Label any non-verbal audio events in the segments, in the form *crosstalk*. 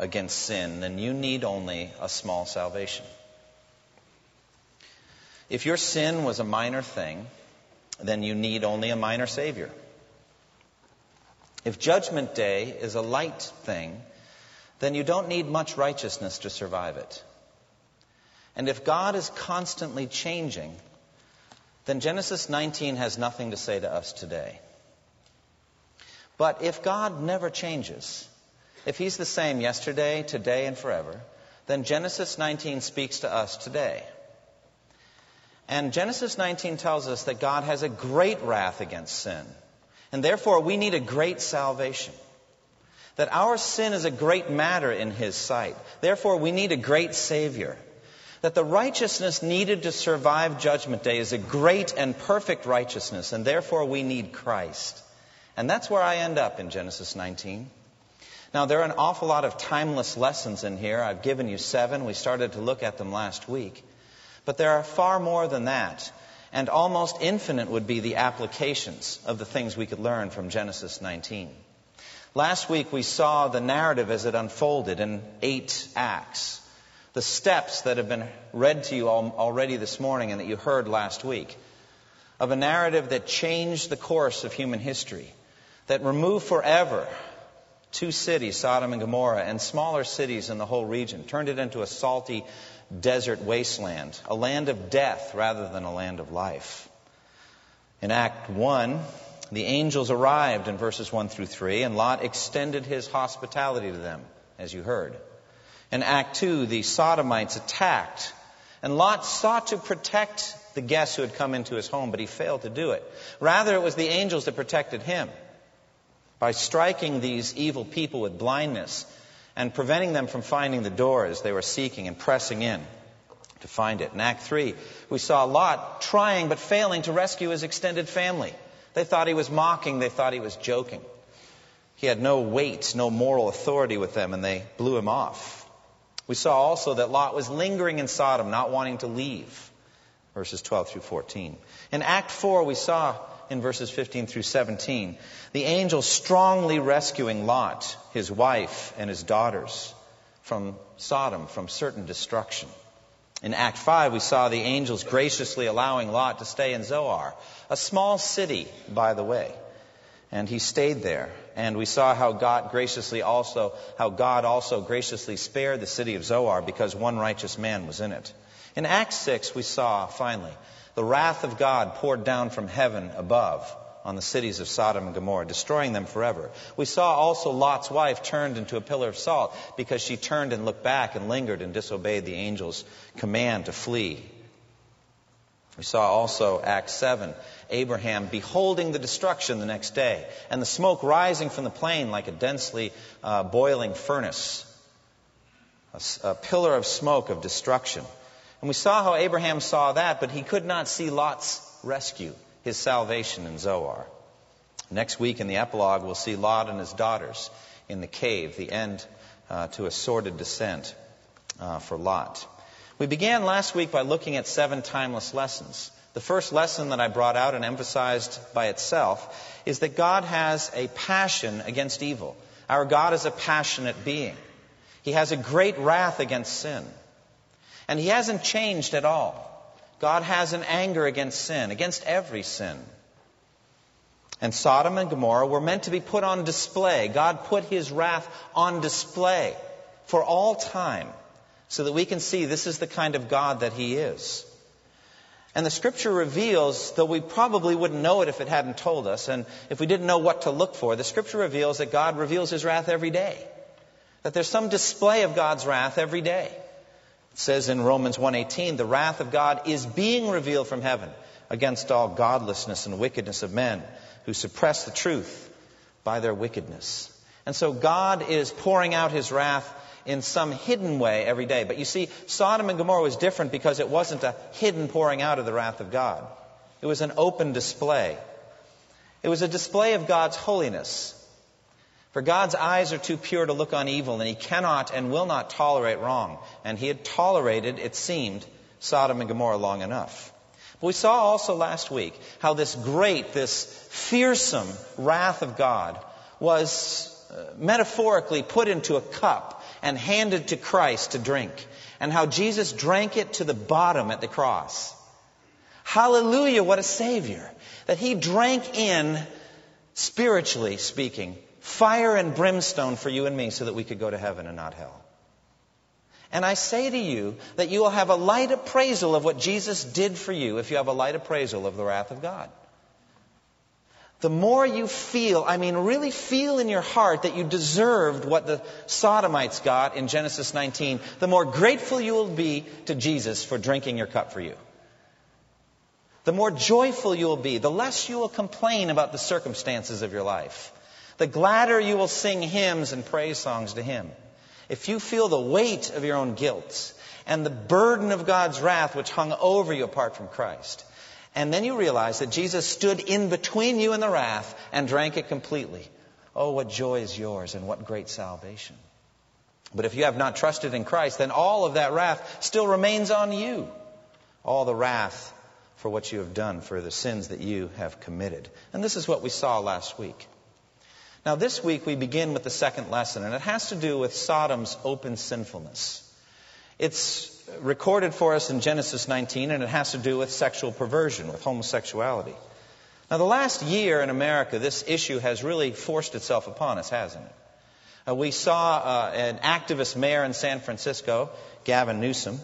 against sin, then you need only a small salvation. If your sin was a minor thing, then you need only a minor Savior. If Judgment Day is a light thing, then you don't need much righteousness to survive it. And if God is constantly changing, then Genesis 19 has nothing to say to us today. But if God never changes, if he's the same yesterday, today, and forever, then Genesis 19 speaks to us today. And Genesis 19 tells us that God has a great wrath against sin. And therefore, we need a great salvation. That our sin is a great matter in His sight. Therefore, we need a great Savior. That the righteousness needed to survive Judgment Day is a great and perfect righteousness, and therefore we need Christ. And that's where I end up in Genesis 19. Now, there are an awful lot of timeless lessons in here. I've given you seven. We started to look at them last week. But there are far more than that. And almost infinite would be the applications of the things we could learn from Genesis 19. Last week we saw the narrative as it unfolded in eight acts. The steps that have been read to you already this morning and that you heard last week. Of a narrative that changed the course of human history. That removed forever two cities, Sodom and Gomorrah, and smaller cities in the whole region, turned it into a salty desert wasteland, a land of death rather than a land of life. In Act 1, the angels arrived in verses 1 through 3, and Lot extended his hospitality to them, as you heard. In Act 2, the Sodomites attacked, and Lot sought to protect the guests who had come into his home, but he failed to do it. Rather, it was the angels that protected him by striking these evil people with blindness and preventing them from finding the door as they were seeking and pressing in to find it. In Act 3, we saw Lot trying but failing to rescue his extended family. They thought he was mocking, they thought he was joking. He had no weight, no moral authority with them, and they blew him off. We saw also that Lot was lingering in Sodom, not wanting to leave. Verses 12 through 14. In Act 4, we saw in verses 15 through 17. The angel strongly rescuing Lot, his wife, and his daughters from Sodom, from certain destruction. In Act 5, we saw the angels graciously allowing Lot to stay in Zoar, a small city, by the way. And he stayed there. And we saw how God graciously also, how God also graciously spared the city of Zoar because one righteous man was in it. In Act 6, we saw, finally, the wrath of God poured down from heaven above on the cities of Sodom and Gomorrah, destroying them forever. We saw also Lot's wife turned into a pillar of salt because she turned and looked back and lingered and disobeyed the angel's command to flee. We saw also Acts 7, Abraham beholding the destruction the next day, and the smoke rising from the plain like a densely uh, boiling furnace, a, a pillar of smoke of destruction. And we saw how Abraham saw that, but he could not see Lot's rescue, his salvation in Zoar. Next week in the epilogue, we'll see Lot and his daughters in the cave, the end uh, to a sordid descent uh, for Lot. We began last week by looking at seven timeless lessons. The first lesson that I brought out and emphasized by itself is that God has a passion against evil. Our God is a passionate being. He has a great wrath against sin. And he hasn't changed at all. God has an anger against sin, against every sin. And Sodom and Gomorrah were meant to be put on display. God put his wrath on display for all time so that we can see this is the kind of God that he is. And the scripture reveals, though we probably wouldn't know it if it hadn't told us, and if we didn't know what to look for, the scripture reveals that God reveals his wrath every day. That there's some display of God's wrath every day. It says in Romans 1:18, the wrath of God is being revealed from heaven against all godlessness and wickedness of men who suppress the truth by their wickedness. And so God is pouring out his wrath in some hidden way every day. But you see, Sodom and Gomorrah was different because it wasn't a hidden pouring out of the wrath of God. It was an open display. It was a display of God's holiness. For God's eyes are too pure to look on evil, and He cannot and will not tolerate wrong. And He had tolerated, it seemed, Sodom and Gomorrah long enough. But we saw also last week how this great, this fearsome wrath of God was uh, metaphorically put into a cup and handed to Christ to drink, and how Jesus drank it to the bottom at the cross. Hallelujah, what a Savior! That He drank in, spiritually speaking, fire and brimstone for you and me so that we could go to heaven and not hell. And I say to you that you will have a light appraisal of what Jesus did for you if you have a light appraisal of the wrath of God. The more you feel, I mean, really feel in your heart that you deserved what the Sodomites got in Genesis 19, the more grateful you will be to Jesus for drinking your cup for you. The more joyful you will be, the less you will complain about the circumstances of your life. The gladder you will sing hymns and praise songs to Him if you feel the weight of your own guilt and the burden of God's wrath which hung over you apart from Christ, and then you realize that Jesus stood in between you and the wrath and drank it completely, oh, what joy is yours and what great salvation. But if you have not trusted in Christ, then all of that wrath still remains on you. All the wrath for what you have done, for the sins that you have committed. And this is what we saw last week. Now, this week we begin with the second lesson, and it has to do with Sodom's open sinfulness. It's recorded for us in Genesis 19, and it has to do with sexual perversion, with homosexuality. Now, the last year in America, this issue has really forced itself upon us, hasn't it? Uh, we saw uh, an activist mayor in San Francisco, Gavin Newsom,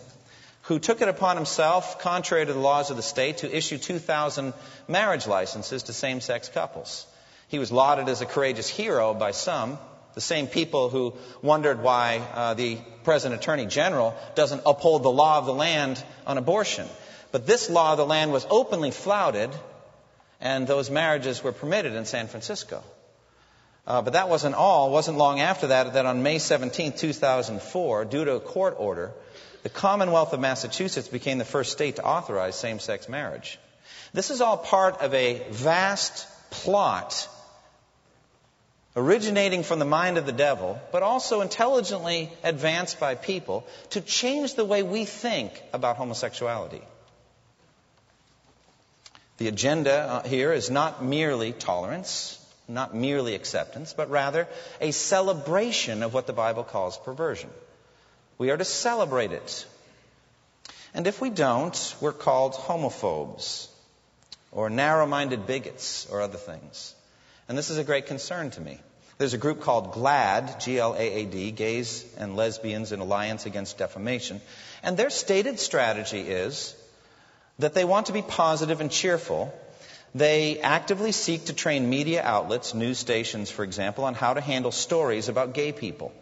who took it upon himself, contrary to the laws of the state, to issue 2,000 marriage licenses to same sex couples. He was lauded as a courageous hero by some, the same people who wondered why uh, the present Attorney General doesn't uphold the law of the land on abortion. But this law of the land was openly flouted, and those marriages were permitted in San Francisco. Uh, but that wasn't all. It wasn't long after that that on May 17, 2004, due to a court order, the Commonwealth of Massachusetts became the first state to authorize same sex marriage. This is all part of a vast plot originating from the mind of the devil, but also intelligently advanced by people to change the way we think about homosexuality. The agenda uh, here is not merely tolerance, not merely acceptance, but rather a celebration of what the Bible calls perversion. We are to celebrate it. And if we don't, we're called homophobes or narrow minded bigots or other things. And this is a great concern to me. There's a group called GLAAD, G L A A D, Gays and Lesbians in Alliance Against Defamation. And their stated strategy is that they want to be positive and cheerful. They actively seek to train media outlets, news stations, for example, on how to handle stories about gay people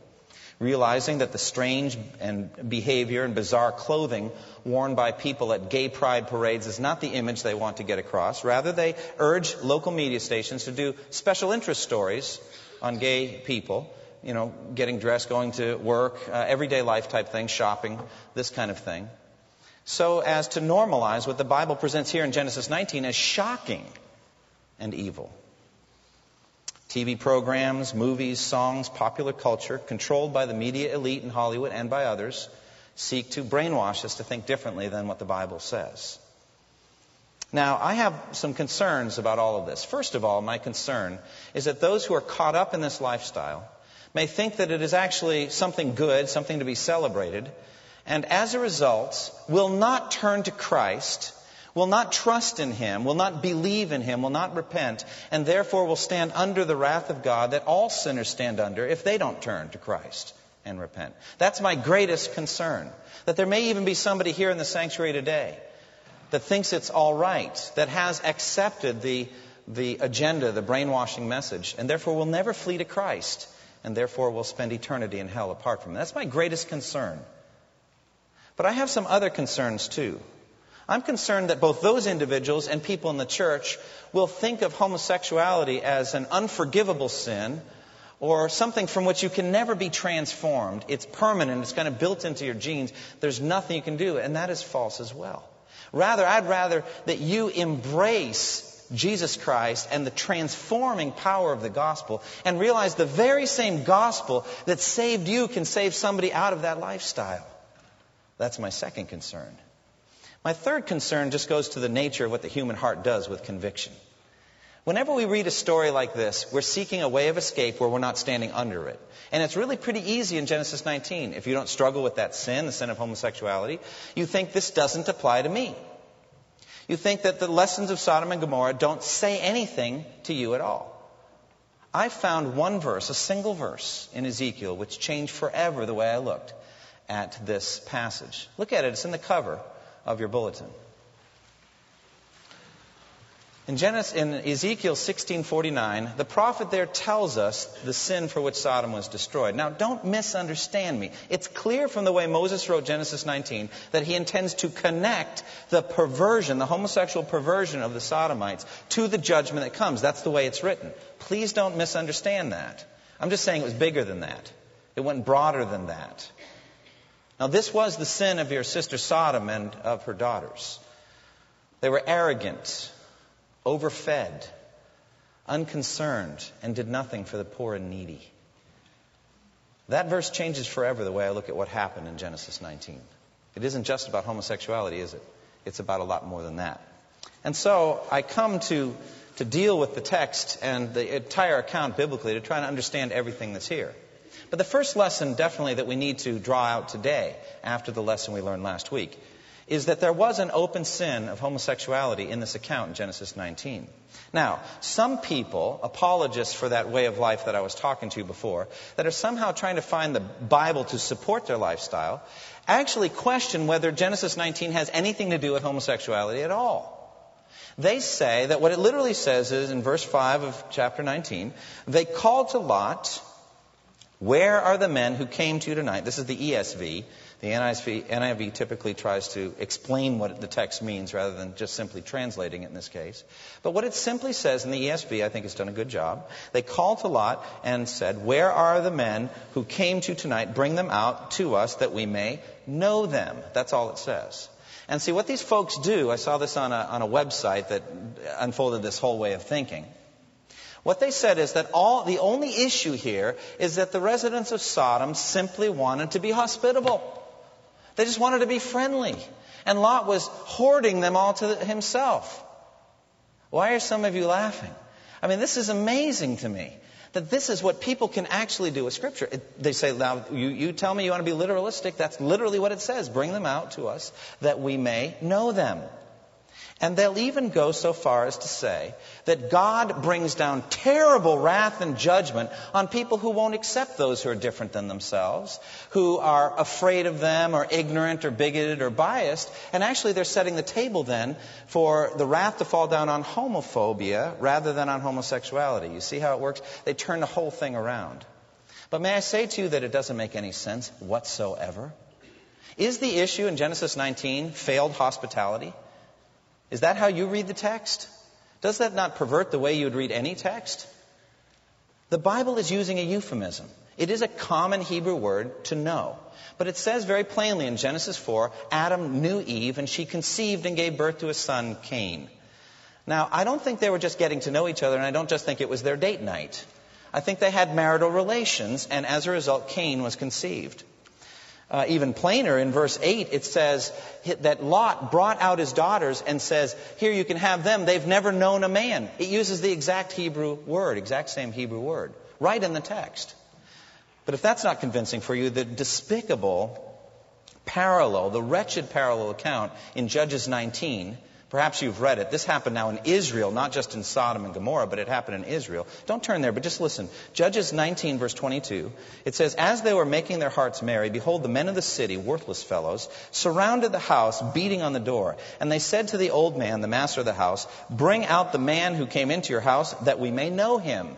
realizing that the strange and behavior and bizarre clothing worn by people at gay pride parades is not the image they want to get across. Rather, they urge local media stations to do special interest stories on gay people, you know, getting dressed, going to work, uh, everyday life type things, shopping, this kind of thing, so as to normalize what the Bible presents here in Genesis 19 as shocking and evil. TV programs, movies, songs, popular culture, controlled by the media elite in Hollywood and by others, seek to brainwash us to think differently than what the Bible says. Now, I have some concerns about all of this. First of all, my concern is that those who are caught up in this lifestyle may think that it is actually something good, something to be celebrated, and as a result, will not turn to Christ will not trust in him, will not believe in him, will not repent, and therefore will stand under the wrath of God that all sinners stand under if they don't turn to Christ and repent. That's my greatest concern. That there may even be somebody here in the sanctuary today that thinks it's all right, that has accepted the, the agenda, the brainwashing message, and therefore will never flee to Christ, and therefore will spend eternity in hell apart from him. That's my greatest concern. But I have some other concerns too. I'm concerned that both those individuals and people in the church will think of homosexuality as an unforgivable sin, or something from which you can never be transformed. It's permanent, it's kind of built into your genes. There's nothing you can do, and that is false as well. Rather, I'd rather that you embrace Jesus Christ and the transforming power of the gospel and realize the very same gospel that saved you can save somebody out of that lifestyle. That's my second concern. My third concern just goes to the nature of what the human heart does with conviction. Whenever we read a story like this, we're seeking a way of escape where we're not standing under it. And it's really pretty easy in Genesis 19. If you don't struggle with that sin, the sin of homosexuality, you think this doesn't apply to me. You think that the lessons of Sodom and Gomorrah don't say anything to you at all. I found one verse, a single verse in Ezekiel, which changed forever the way I looked at this passage. Look at it, it's in the cover of your bulletin. In, Genesis, in Ezekiel 16:49, the prophet there tells us the sin for which Sodom was destroyed. Now, don't misunderstand me. It's clear from the way Moses wrote Genesis 19 that he intends to connect the perversion, the homosexual perversion of the Sodomites, to the judgment that comes. That's the way it's written. Please don't misunderstand that. I'm just saying it was bigger than that. It went broader than that. Now, this was the sin of your sister Sodom and of her daughters. They were arrogant overfed, unconcerned, and did nothing for the poor and needy. That verse changes forever the way I look at what happened in Genesis 19. It isn't just about homosexuality, is it? It's about a lot more than that. And so I come to, to deal with the text and the entire account biblically to try and understand everything that's here. But the first lesson, definitely, that we need to draw out today, after the lesson we learned last week, is that there was an open sin of homosexuality in this account in Genesis 19. Now, some people, apologists for that way of life that I was talking to before, that are somehow trying to find the Bible to support their lifestyle, actually question whether Genesis 19 has anything to do with homosexuality at all. They say that what it literally says is in verse 5 of chapter 19, they called to Lot, Where are the men who came to you tonight? This is the ESV. The NIV, NIV, typically tries to explain what the text means rather than just simply translating it in this case. But what it simply says in the ESV, I think, has done a good job. They called to Lot and said, Where are the men who came to tonight? Bring them out to us that we may know them. That's all it says. And see, what these folks do, I saw this on a, on a website that unfolded this whole way of thinking. What they said is that all, the only issue here is that the residents of Sodom simply wanted to be hospitable. They just wanted to be friendly. And Lot was hoarding them all to himself. Why are some of you laughing? I mean, this is amazing to me that this is what people can actually do with Scripture. It, they say, now, you, you tell me you want to be literalistic. That's literally what it says. Bring them out to us that we may know them. And they'll even go so far as to say that God brings down terrible wrath and judgment on people who won't accept those who are different than themselves, who are afraid of them or ignorant or bigoted or biased. And actually, they're setting the table then for the wrath to fall down on homophobia rather than on homosexuality. You see how it works? They turn the whole thing around. But may I say to you that it doesn't make any sense whatsoever? Is the issue in Genesis 19 failed hospitality? Is that how you read the text? Does that not pervert the way you would read any text? The Bible is using a euphemism. It is a common Hebrew word to know. But it says very plainly in Genesis 4 Adam knew Eve, and she conceived and gave birth to a son, Cain. Now, I don't think they were just getting to know each other, and I don't just think it was their date night. I think they had marital relations, and as a result, Cain was conceived. Uh, even plainer, in verse 8, it says that Lot brought out his daughters and says, Here you can have them. They've never known a man. It uses the exact Hebrew word, exact same Hebrew word, right in the text. But if that's not convincing for you, the despicable parallel, the wretched parallel account in Judges 19 Perhaps you've read it. This happened now in Israel, not just in Sodom and Gomorrah, but it happened in Israel. Don't turn there, but just listen. Judges 19, verse 22. It says, As they were making their hearts merry, behold, the men of the city, worthless fellows, surrounded the house, beating on the door. And they said to the old man, the master of the house, Bring out the man who came into your house, that we may know him.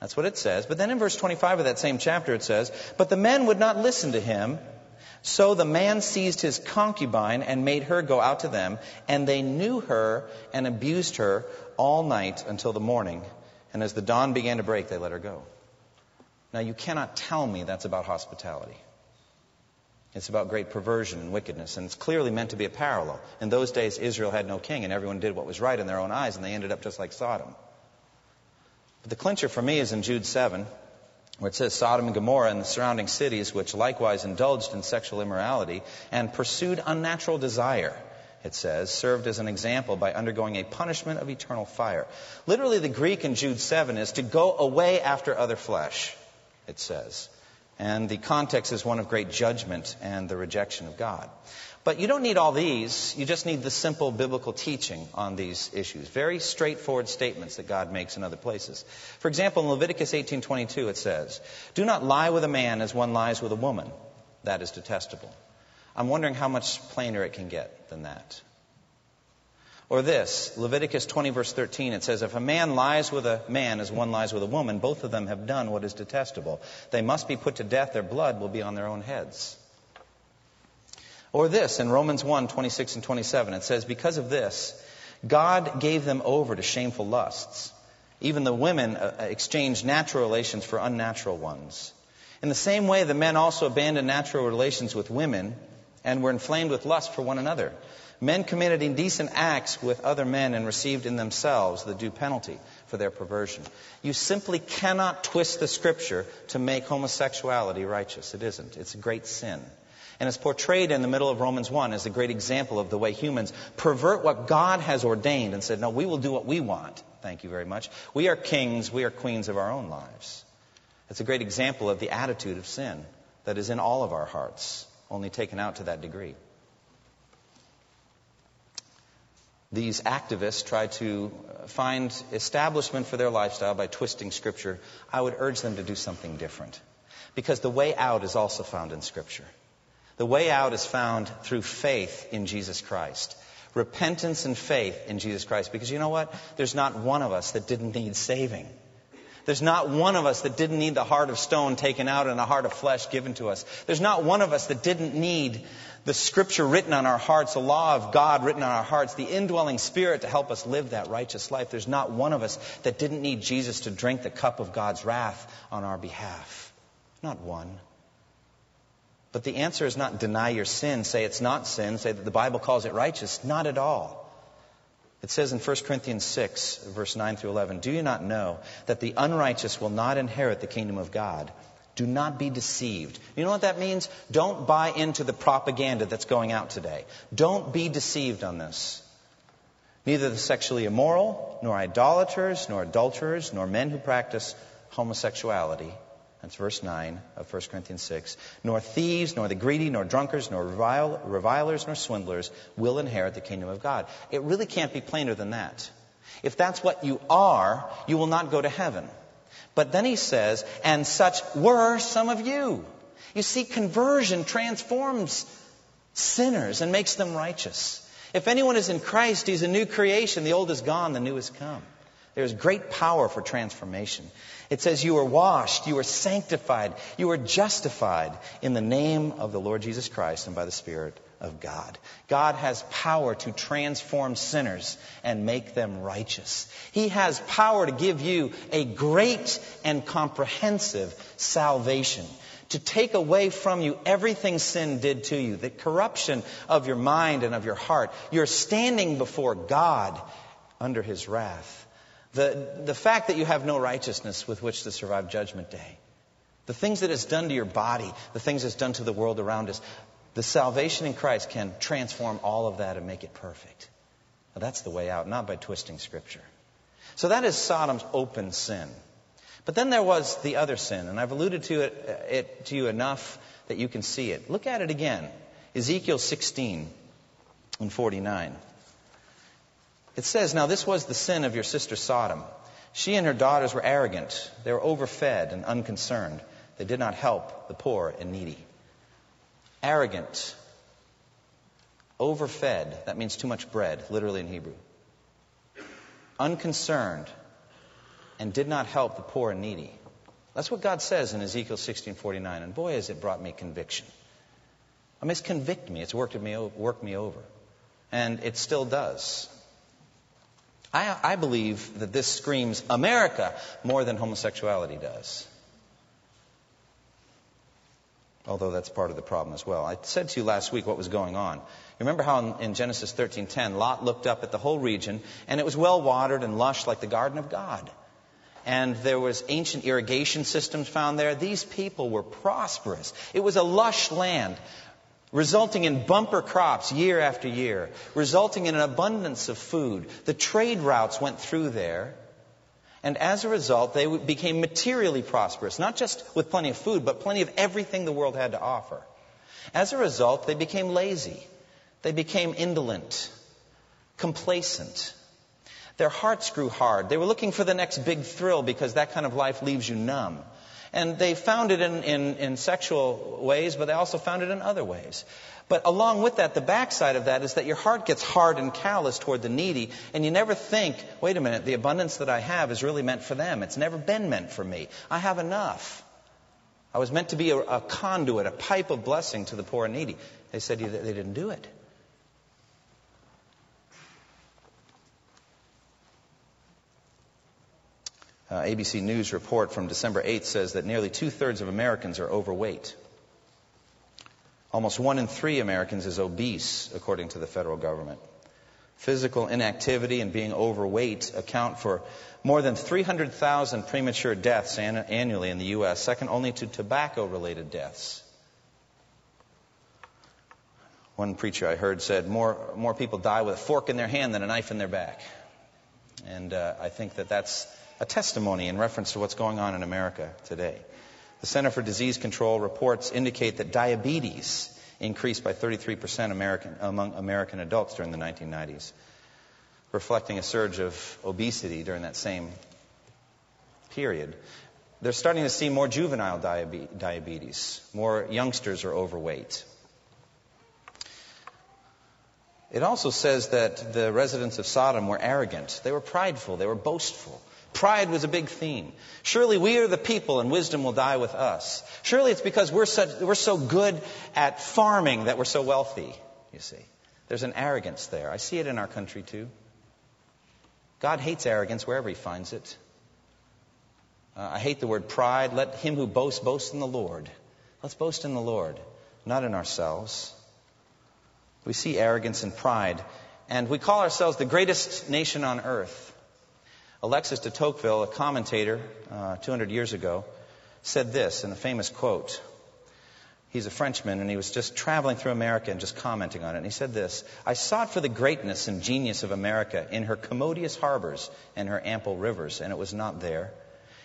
That's what it says. But then in verse 25 of that same chapter, it says, But the men would not listen to him. So the man seized his concubine and made her go out to them, and they knew her and abused her all night until the morning. And as the dawn began to break, they let her go. Now, you cannot tell me that's about hospitality. It's about great perversion and wickedness, and it's clearly meant to be a parallel. In those days, Israel had no king, and everyone did what was right in their own eyes, and they ended up just like Sodom. But the clincher for me is in Jude 7, where it says Sodom and Gomorrah and the surrounding cities, which likewise indulged in sexual immorality and pursued unnatural desire, it says, served as an example by undergoing a punishment of eternal fire. Literally, the Greek in Jude 7 is to go away after other flesh, it says. And the context is one of great judgment and the rejection of God. But you don't need all these. You just need the simple biblical teaching on these issues. Very straightforward statements that God makes in other places. For example, in Leviticus 18:22 it says, "Do not lie with a man as one lies with a woman. That is detestable." I'm wondering how much plainer it can get than that. Or this, Leviticus 20, verse 13, it says, If a man lies with a man as one lies with a woman, both of them have done what is detestable. They must be put to death, their blood will be on their own heads. Or this, in Romans 1 26 and 27, it says, Because of this, God gave them over to shameful lusts. Even the women uh, uh, exchanged natural relations for unnatural ones. In the same way, the men also abandoned natural relations with women and were inflamed with lust for one another. Men committed indecent acts with other men and received in themselves the due penalty for their perversion. You simply cannot twist the scripture to make homosexuality righteous. It isn't. It's a great sin. And it's portrayed in the middle of Romans 1 as a great example of the way humans pervert what God has ordained and said, no, we will do what we want. Thank you very much. We are kings, we are queens of our own lives. It's a great example of the attitude of sin that is in all of our hearts, only taken out to that degree. These activists try to find establishment for their lifestyle by twisting Scripture. I would urge them to do something different. Because the way out is also found in Scripture. The way out is found through faith in Jesus Christ. Repentance and faith in Jesus Christ. Because you know what? There's not one of us that didn't need saving. There's not one of us that didn't need the heart of stone taken out and a heart of flesh given to us. There's not one of us that didn't need the scripture written on our hearts, the law of God written on our hearts, the indwelling spirit to help us live that righteous life. There's not one of us that didn't need Jesus to drink the cup of God's wrath on our behalf. Not one. But the answer is not deny your sin, say it's not sin, say that the Bible calls it righteous. Not at all. It says in 1 Corinthians 6, verse 9 through 11, Do you not know that the unrighteous will not inherit the kingdom of God? Do not be deceived. You know what that means? Don't buy into the propaganda that's going out today. Don't be deceived on this. Neither the sexually immoral, nor idolaters, nor adulterers, nor men who practice homosexuality that's verse 9 of 1 Corinthians 6. Nor thieves, nor the greedy, nor drunkards, nor revile, revilers, nor swindlers will inherit the kingdom of God. It really can't be plainer than that. If that's what you are, you will not go to heaven. But then he says, and such were some of you. You see, conversion transforms sinners and makes them righteous. If anyone is in Christ, he's a new creation. The old is gone, the new has come. There is great power for transformation. It says, You are washed, you are sanctified, you are justified in the name of the Lord Jesus Christ and by the Spirit of God. God has power to transform sinners and make them righteous. He has power to give you a great and comprehensive salvation. To take away from you everything sin did to you, the corruption of your mind and of your heart. You're standing before God under His wrath. The, the fact that you have no righteousness with which to survive Judgment Day. The things that it's done to your body, the things it's done to the world around us. The salvation in Christ can transform all of that and make it perfect. That's the way out, not by twisting Scripture. So that is Sodom's open sin. But then there was the other sin, and I've alluded to it, uh, it to you enough that you can see it. Look at it again. Ezekiel 16 and 49. It says, Now this was the sin of your sister Sodom. She and her daughters were arrogant. They were overfed and unconcerned. They did not help the poor and needy. Arrogant. Overfed. That means too much bread, literally in Hebrew. Unconcerned. And did not help the poor and needy. That's what God says in Ezekiel 16:49. And boy, has it brought me conviction. I mean, it's convicted me. It's worked me, worked me over. And it still does. I, I believe that this screams America more than homosexuality does. although that's part of the problem as well. I said to you last week what was going on. Remember how in, in Genesis 13:10 Lot looked up at the whole region and it was well watered and lush like the garden of God. And there was ancient irrigation systems found there. These people were prosperous. It was a lush land resulting in bumper crops year after year, resulting in an abundance of food. The trade routes went through there. And as a result, they became materially prosperous, not just with plenty of food, but plenty of everything the world had to offer. As a result, they became lazy. They became indolent, complacent. Their hearts grew hard. They were looking for the next big thrill because that kind of life leaves you numb. And they found it in, in, in sexual ways, but they also found it in other ways. But along with that, the backside of that is that your heart gets hard and callous toward the needy, and you never think, wait a minute, the abundance that I have is really meant for them. It's never been meant for me. I have enough. I was meant to be a, a conduit, a pipe of blessing to the poor and needy. They said that they didn't do it. Uh, ABC News report from December 8th says that nearly two thirds of Americans are overweight. Almost one in three Americans is obese, according to the federal government. Physical inactivity and being overweight account for more than 300,000 premature deaths an- annually in the U.S., second only to tobacco related deaths. One preacher I heard said more, more people die with a fork in their hand than a knife in their back. And uh, I think that that's a testimony in reference to what's going on in America today. The Center for Disease Control reports indicate that diabetes increased by 33% American, among American adults during the 1990s, reflecting a surge of obesity during that same period. They're starting to see more juvenile diabetes. More youngsters are overweight. It also says that the residents of Sodom were arrogant. They were prideful. They were boastful. Pride was a big theme. Surely we are the people and wisdom will die with us. Surely it's because we're, such, we're so good at farming that we're so wealthy, you see. There's an arrogance there. I see it in our country too. God hates arrogance wherever he finds it. Uh, I hate the word pride. Let him who boasts boast in the Lord. Let's boast in the Lord, not in ourselves. We see arrogance and pride, and we call ourselves the greatest nation on earth. Alexis de Tocqueville, a commentator uh, 200 years ago, said this in a famous quote. He's a Frenchman, and he was just traveling through America and just commenting on it. And he said this I sought for the greatness and genius of America in her commodious harbors and her ample rivers, and it was not there.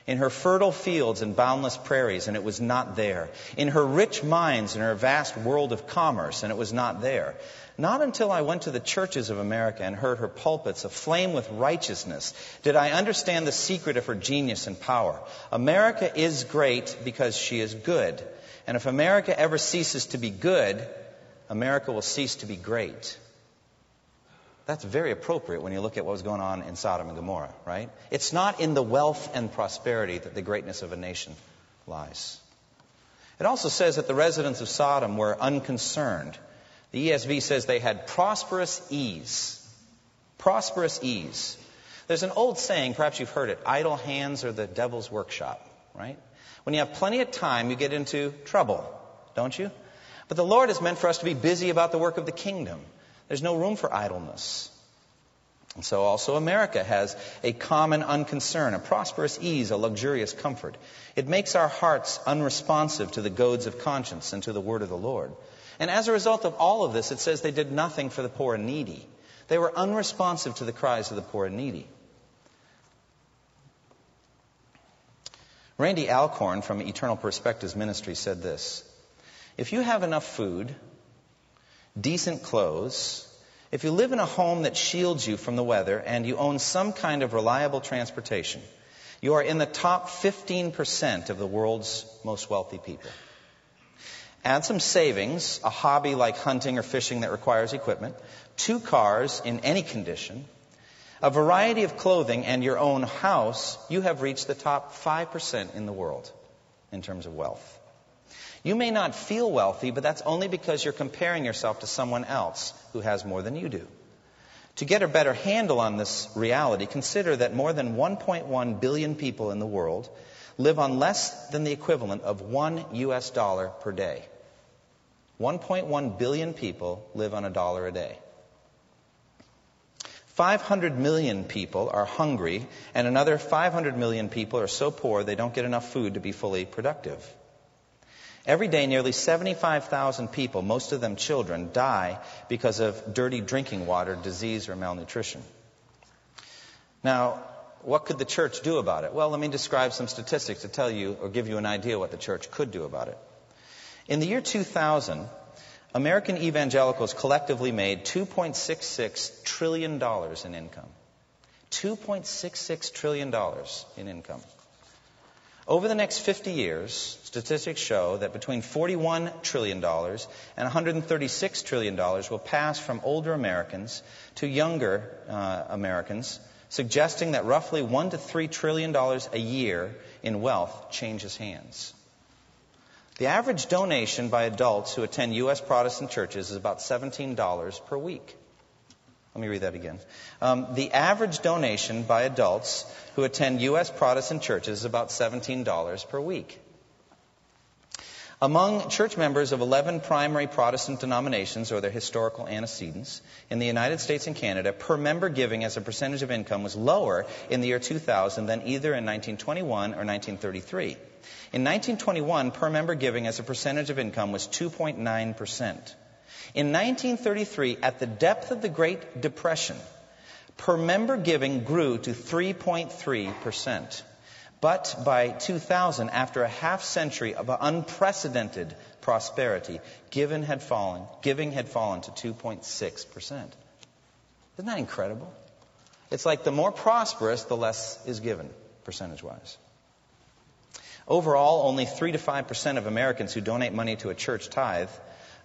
In her fertile fields and boundless prairies, and it was not there. In her rich mines and her vast world of commerce, and it was not there. Not until I went to the churches of America and heard her pulpits aflame with righteousness did I understand the secret of her genius and power. America is great because she is good. And if America ever ceases to be good, America will cease to be great. That's very appropriate when you look at what was going on in Sodom and Gomorrah, right? It's not in the wealth and prosperity that the greatness of a nation lies. It also says that the residents of Sodom were unconcerned the ESV says they had prosperous ease. Prosperous ease. There's an old saying, perhaps you've heard it idle hands are the devil's workshop, right? When you have plenty of time, you get into trouble, don't you? But the Lord is meant for us to be busy about the work of the kingdom. There's no room for idleness. And so also America has a common unconcern, a prosperous ease, a luxurious comfort. It makes our hearts unresponsive to the goads of conscience and to the word of the Lord. And as a result of all of this, it says they did nothing for the poor and needy. They were unresponsive to the cries of the poor and needy. Randy Alcorn from Eternal Perspectives Ministry said this If you have enough food, decent clothes, if you live in a home that shields you from the weather, and you own some kind of reliable transportation, you are in the top 15% of the world's most wealthy people. Add some savings, a hobby like hunting or fishing that requires equipment, two cars in any condition, a variety of clothing, and your own house, you have reached the top 5% in the world in terms of wealth. You may not feel wealthy, but that's only because you're comparing yourself to someone else who has more than you do. To get a better handle on this reality, consider that more than 1.1 billion people in the world live on less than the equivalent of one US dollar per day. 1.1 billion people live on a dollar a day. 500 million people are hungry, and another 500 million people are so poor they don't get enough food to be fully productive. Every day, nearly 75,000 people, most of them children, die because of dirty drinking water, disease, or malnutrition. Now, what could the church do about it? Well, let me describe some statistics to tell you or give you an idea what the church could do about it. In the year 2000, American evangelicals collectively made $2.66 trillion in income. $2.66 trillion in income. Over the next 50 years, statistics show that between $41 trillion and $136 trillion will pass from older Americans to younger uh, Americans, suggesting that roughly $1 to $3 trillion a year in wealth changes hands. The average donation by adults who attend U.S. Protestant churches is about $17 per week. Let me read that again. Um, the average donation by adults who attend U.S. Protestant churches is about $17 per week. Among church members of 11 primary Protestant denominations, or their historical antecedents, in the United States and Canada, per member giving as a percentage of income was lower in the year 2000 than either in 1921 or 1933. In 1921, per member giving as a percentage of income was 2.9 percent. In 1933, at the depth of the Great Depression, per member giving grew to 3.3%. But by 2000, after a half century of unprecedented prosperity, giving had fallen, giving had fallen to 2.6%. Isn't that incredible? It's like the more prosperous, the less is given, percentage wise. Overall, only 3 to 5% of Americans who donate money to a church tithe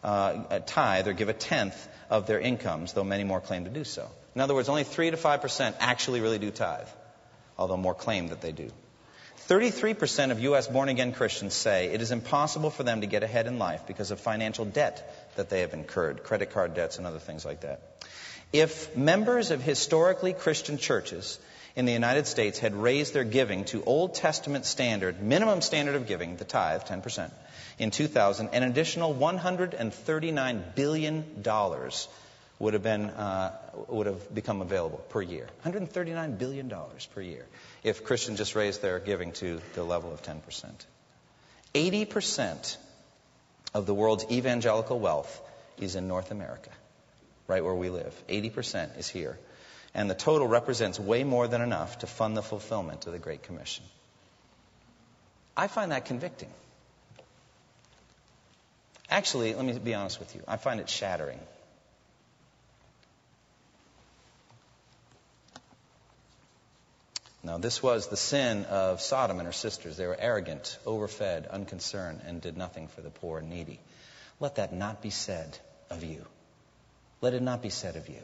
uh, tithe or give a tenth of their incomes, though many more claim to do so. In other words, only 3 to 5% actually really do tithe, although more claim that they do. 33% of U.S. born again Christians say it is impossible for them to get ahead in life because of financial debt that they have incurred, credit card debts and other things like that. If members of historically Christian churches in the United States had raised their giving to Old Testament standard, minimum standard of giving, the tithe, 10%, in 2000, an additional $139 billion would have, been, uh, would have become available per year. $139 billion per year if Christians just raised their giving to the level of 10%. 80% of the world's evangelical wealth is in North America, right where we live. 80% is here. And the total represents way more than enough to fund the fulfillment of the Great Commission. I find that convicting. Actually, let me be honest with you. I find it shattering. Now, this was the sin of Sodom and her sisters. They were arrogant, overfed, unconcerned, and did nothing for the poor and needy. Let that not be said of you. Let it not be said of you.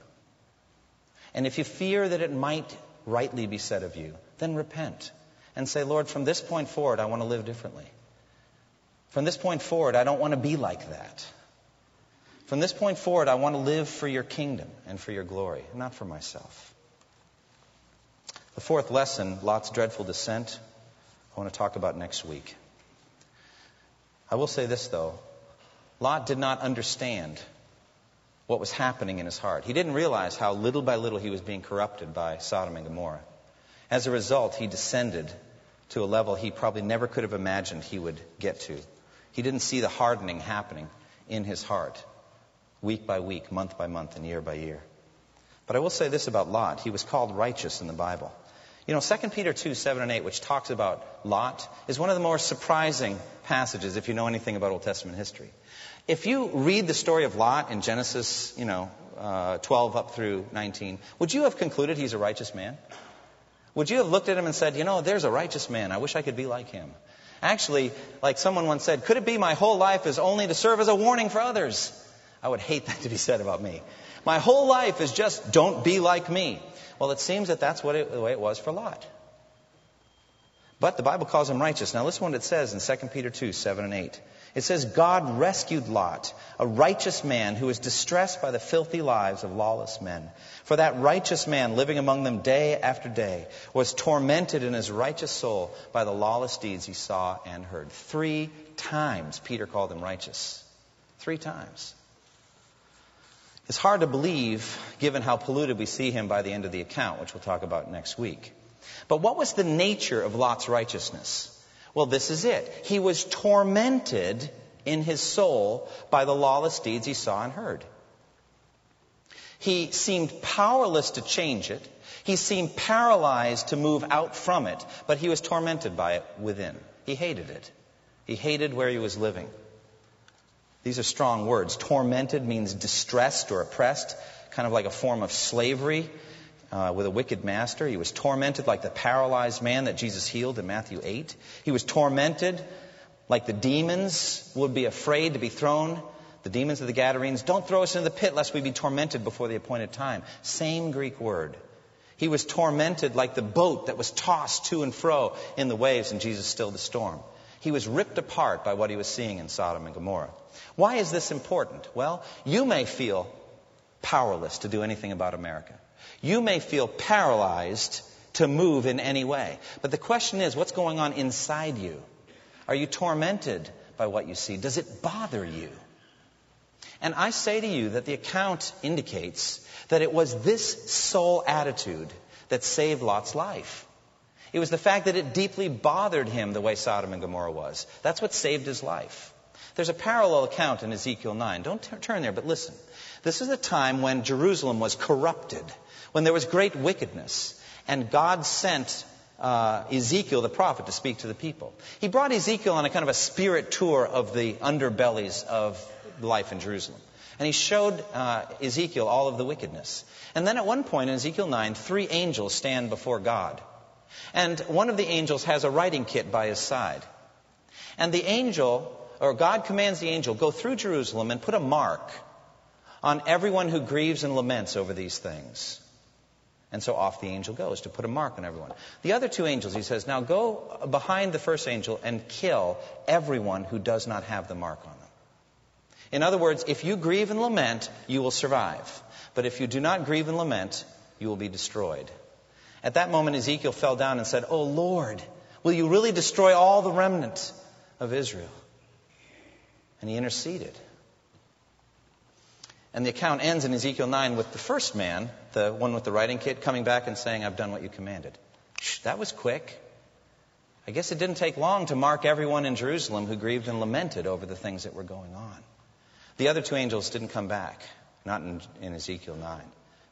And if you fear that it might rightly be said of you, then repent and say, Lord, from this point forward, I want to live differently. From this point forward, I don't want to be like that. From this point forward, I want to live for your kingdom and for your glory, not for myself. The fourth lesson, Lot's dreadful descent, I want to talk about next week. I will say this, though. Lot did not understand what was happening in his heart. He didn't realize how little by little he was being corrupted by Sodom and Gomorrah. As a result, he descended to a level he probably never could have imagined he would get to. He didn't see the hardening happening in his heart, week by week, month by month, and year by year. But I will say this about Lot. He was called righteous in the Bible. You know, 2 Peter 2, 7 and 8, which talks about Lot, is one of the more surprising passages if you know anything about Old Testament history. If you read the story of Lot in Genesis, you know, uh, 12 up through 19, would you have concluded he's a righteous man? Would you have looked at him and said, you know, there's a righteous man. I wish I could be like him? Actually, like someone once said, could it be my whole life is only to serve as a warning for others? I would hate that to be said about me. My whole life is just don't be like me. Well, it seems that that's what it, the way it was for Lot. But the Bible calls him righteous. Now listen what it says in 2 Peter 2, 7 and 8. It says, God rescued Lot, a righteous man who was distressed by the filthy lives of lawless men. For that righteous man, living among them day after day, was tormented in his righteous soul by the lawless deeds he saw and heard. Three times Peter called him righteous. Three times. It's hard to believe given how polluted we see him by the end of the account, which we'll talk about next week. But what was the nature of Lot's righteousness? Well, this is it. He was tormented in his soul by the lawless deeds he saw and heard. He seemed powerless to change it. He seemed paralyzed to move out from it, but he was tormented by it within. He hated it. He hated where he was living. These are strong words. Tormented means distressed or oppressed, kind of like a form of slavery uh, with a wicked master. He was tormented like the paralyzed man that Jesus healed in Matthew 8. He was tormented like the demons would be afraid to be thrown. The demons of the Gadarenes, don't throw us into the pit lest we be tormented before the appointed time. Same Greek word. He was tormented like the boat that was tossed to and fro in the waves and Jesus stilled the storm. He was ripped apart by what he was seeing in Sodom and Gomorrah. Why is this important? Well, you may feel powerless to do anything about America. You may feel paralyzed to move in any way. But the question is, what's going on inside you? Are you tormented by what you see? Does it bother you? And I say to you that the account indicates that it was this soul attitude that saved Lot's life. It was the fact that it deeply bothered him the way Sodom and Gomorrah was. That's what saved his life. There's a parallel account in Ezekiel 9. Don't t- turn there, but listen. This is a time when Jerusalem was corrupted, when there was great wickedness, and God sent uh, Ezekiel, the prophet, to speak to the people. He brought Ezekiel on a kind of a spirit tour of the underbellies of life in Jerusalem. And he showed uh, Ezekiel all of the wickedness. And then at one point in Ezekiel 9, three angels stand before God. And one of the angels has a writing kit by his side. And the angel, or God commands the angel, go through Jerusalem and put a mark on everyone who grieves and laments over these things. And so off the angel goes to put a mark on everyone. The other two angels, he says, now go behind the first angel and kill everyone who does not have the mark on them. In other words, if you grieve and lament, you will survive. But if you do not grieve and lament, you will be destroyed. At that moment, Ezekiel fell down and said, Oh Lord, will you really destroy all the remnant of Israel? And he interceded. And the account ends in Ezekiel 9 with the first man, the one with the writing kit, coming back and saying, I've done what you commanded. That was quick. I guess it didn't take long to mark everyone in Jerusalem who grieved and lamented over the things that were going on. The other two angels didn't come back, not in, in Ezekiel 9.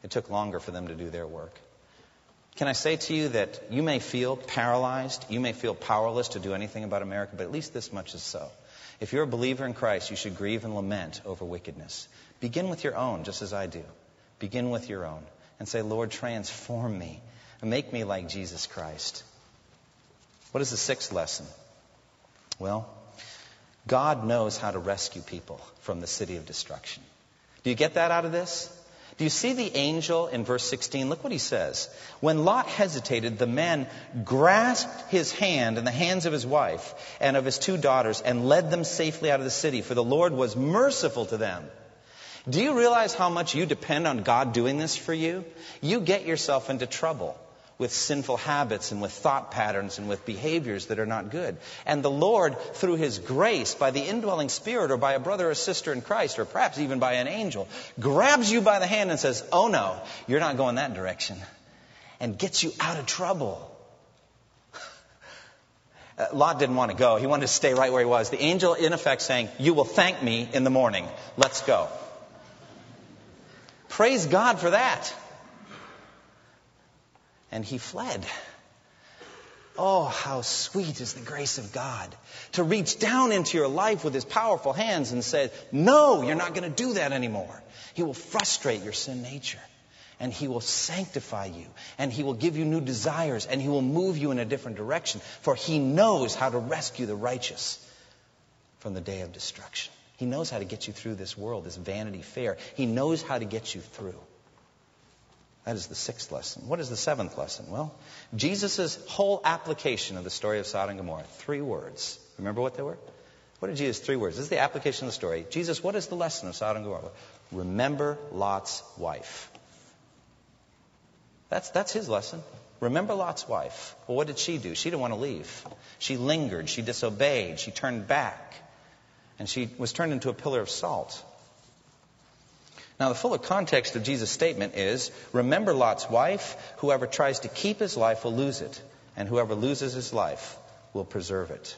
It took longer for them to do their work. Can I say to you that you may feel paralyzed, you may feel powerless to do anything about America, but at least this much is so. If you're a believer in Christ, you should grieve and lament over wickedness. Begin with your own, just as I do. Begin with your own and say, Lord, transform me and make me like Jesus Christ. What is the sixth lesson? Well, God knows how to rescue people from the city of destruction. Do you get that out of this? Do you see the angel in verse 16? Look what he says. When Lot hesitated, the man grasped his hand and the hands of his wife and of his two daughters and led them safely out of the city, for the Lord was merciful to them. Do you realize how much you depend on God doing this for you? You get yourself into trouble with sinful habits and with thought patterns and with behaviors that are not good. And the Lord, through His grace, by the indwelling Spirit or by a brother or sister in Christ, or perhaps even by an angel, grabs you by the hand and says, Oh no, you're not going that direction. And gets you out of trouble. *laughs* Uh, Lot didn't want to go. He wanted to stay right where he was. The angel, in effect, saying, You will thank me in the morning. Let's go. Praise God for that. And he fled. Oh, how sweet is the grace of God to reach down into your life with his powerful hands and say, No, you're not going to do that anymore. He will frustrate your sin nature and he will sanctify you and he will give you new desires and he will move you in a different direction for he knows how to rescue the righteous from the day of destruction. He knows how to get you through this world, this vanity fair. He knows how to get you through. That is the sixth lesson. What is the seventh lesson? Well, Jesus' whole application of the story of Sodom and Gomorrah. Three words. Remember what they were? What did Jesus? Three words. This is the application of the story. Jesus, what is the lesson of Sodom and Gomorrah? Remember Lot's wife. That's, that's his lesson. Remember Lot's wife. Well, what did she do? She didn't want to leave. She lingered. She disobeyed. She turned back. And she was turned into a pillar of salt. Now, the fuller context of Jesus' statement is remember Lot's wife. Whoever tries to keep his life will lose it, and whoever loses his life will preserve it.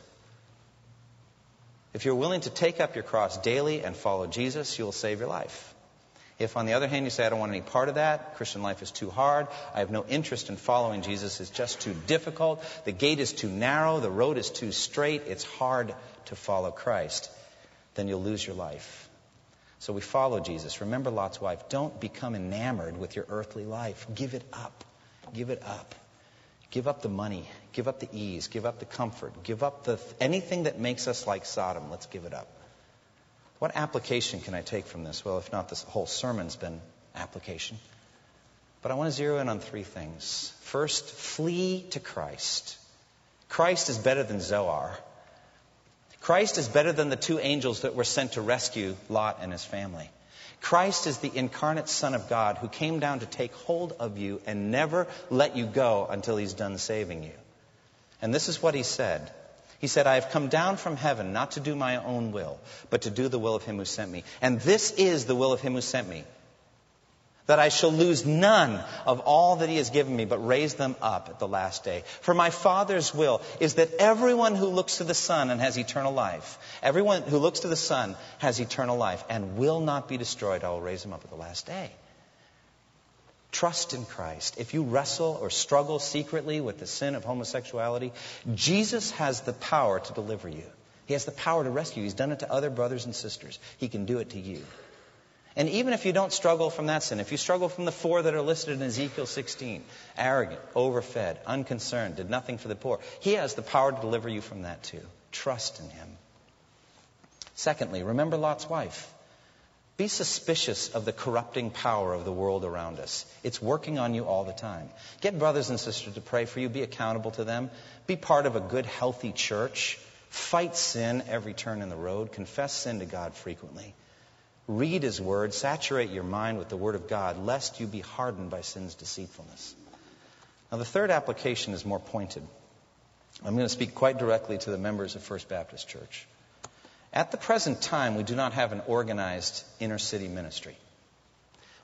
If you're willing to take up your cross daily and follow Jesus, you'll save your life. If, on the other hand, you say, I don't want any part of that, Christian life is too hard, I have no interest in following Jesus, it's just too difficult, the gate is too narrow, the road is too straight, it's hard to follow Christ, then you'll lose your life. So we follow Jesus. Remember Lot's wife. Don't become enamored with your earthly life. Give it up. Give it up. Give up the money. Give up the ease. Give up the comfort. Give up the anything that makes us like Sodom. Let's give it up. What application can I take from this? Well, if not, this whole sermon's been application. But I want to zero in on three things. First, flee to Christ. Christ is better than Zoar. Christ is better than the two angels that were sent to rescue Lot and his family. Christ is the incarnate Son of God who came down to take hold of you and never let you go until he's done saving you. And this is what he said. He said, I have come down from heaven not to do my own will, but to do the will of him who sent me. And this is the will of him who sent me that I shall lose none of all that he has given me, but raise them up at the last day. For my Father's will is that everyone who looks to the Son and has eternal life, everyone who looks to the Son has eternal life and will not be destroyed. I will raise him up at the last day. Trust in Christ. If you wrestle or struggle secretly with the sin of homosexuality, Jesus has the power to deliver you. He has the power to rescue. He's done it to other brothers and sisters. He can do it to you. And even if you don't struggle from that sin, if you struggle from the four that are listed in Ezekiel 16 arrogant, overfed, unconcerned, did nothing for the poor he has the power to deliver you from that too. Trust in him. Secondly, remember Lot's wife. Be suspicious of the corrupting power of the world around us. It's working on you all the time. Get brothers and sisters to pray for you. Be accountable to them. Be part of a good, healthy church. Fight sin every turn in the road. Confess sin to God frequently. Read His Word, saturate your mind with the Word of God, lest you be hardened by sin's deceitfulness. Now, the third application is more pointed. I'm going to speak quite directly to the members of First Baptist Church. At the present time, we do not have an organized inner city ministry.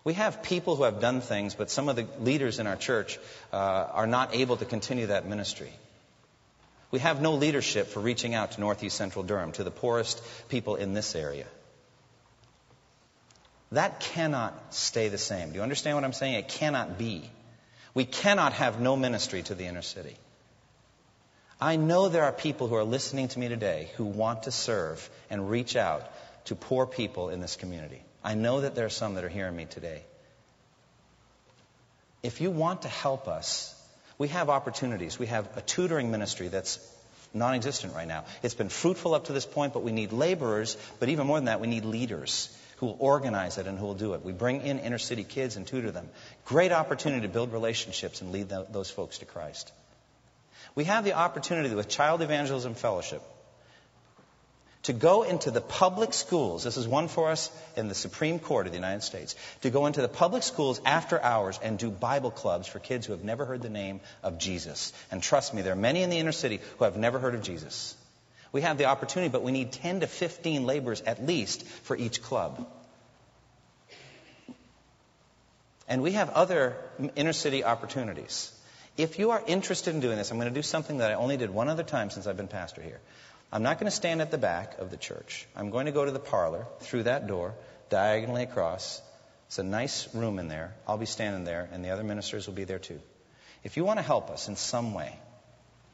We have people who have done things, but some of the leaders in our church uh, are not able to continue that ministry. We have no leadership for reaching out to Northeast Central Durham, to the poorest people in this area. That cannot stay the same. Do you understand what I'm saying? It cannot be. We cannot have no ministry to the inner city. I know there are people who are listening to me today who want to serve and reach out to poor people in this community. I know that there are some that are hearing me today. If you want to help us, we have opportunities. We have a tutoring ministry that's non existent right now. It's been fruitful up to this point, but we need laborers, but even more than that, we need leaders who will organize it and who will do it. We bring in inner city kids and tutor them. Great opportunity to build relationships and lead those folks to Christ. We have the opportunity with Child Evangelism Fellowship to go into the public schools. This is won for us in the Supreme Court of the United States. To go into the public schools after hours and do Bible clubs for kids who have never heard the name of Jesus. And trust me, there are many in the inner city who have never heard of Jesus. We have the opportunity, but we need 10 to 15 laborers at least for each club. And we have other inner city opportunities. If you are interested in doing this, I'm going to do something that I only did one other time since I've been pastor here. I'm not going to stand at the back of the church. I'm going to go to the parlor through that door, diagonally across. It's a nice room in there. I'll be standing there, and the other ministers will be there too. If you want to help us in some way,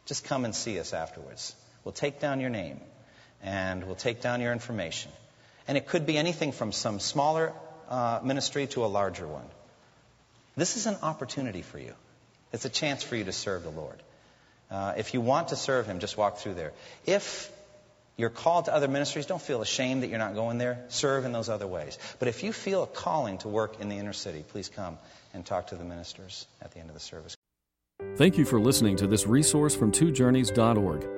just come and see us afterwards. We'll take down your name and we'll take down your information. And it could be anything from some smaller uh, ministry to a larger one. This is an opportunity for you. It's a chance for you to serve the Lord. Uh, if you want to serve Him, just walk through there. If you're called to other ministries, don't feel ashamed that you're not going there. Serve in those other ways. But if you feel a calling to work in the inner city, please come and talk to the ministers at the end of the service. Thank you for listening to this resource from twojourneys.org.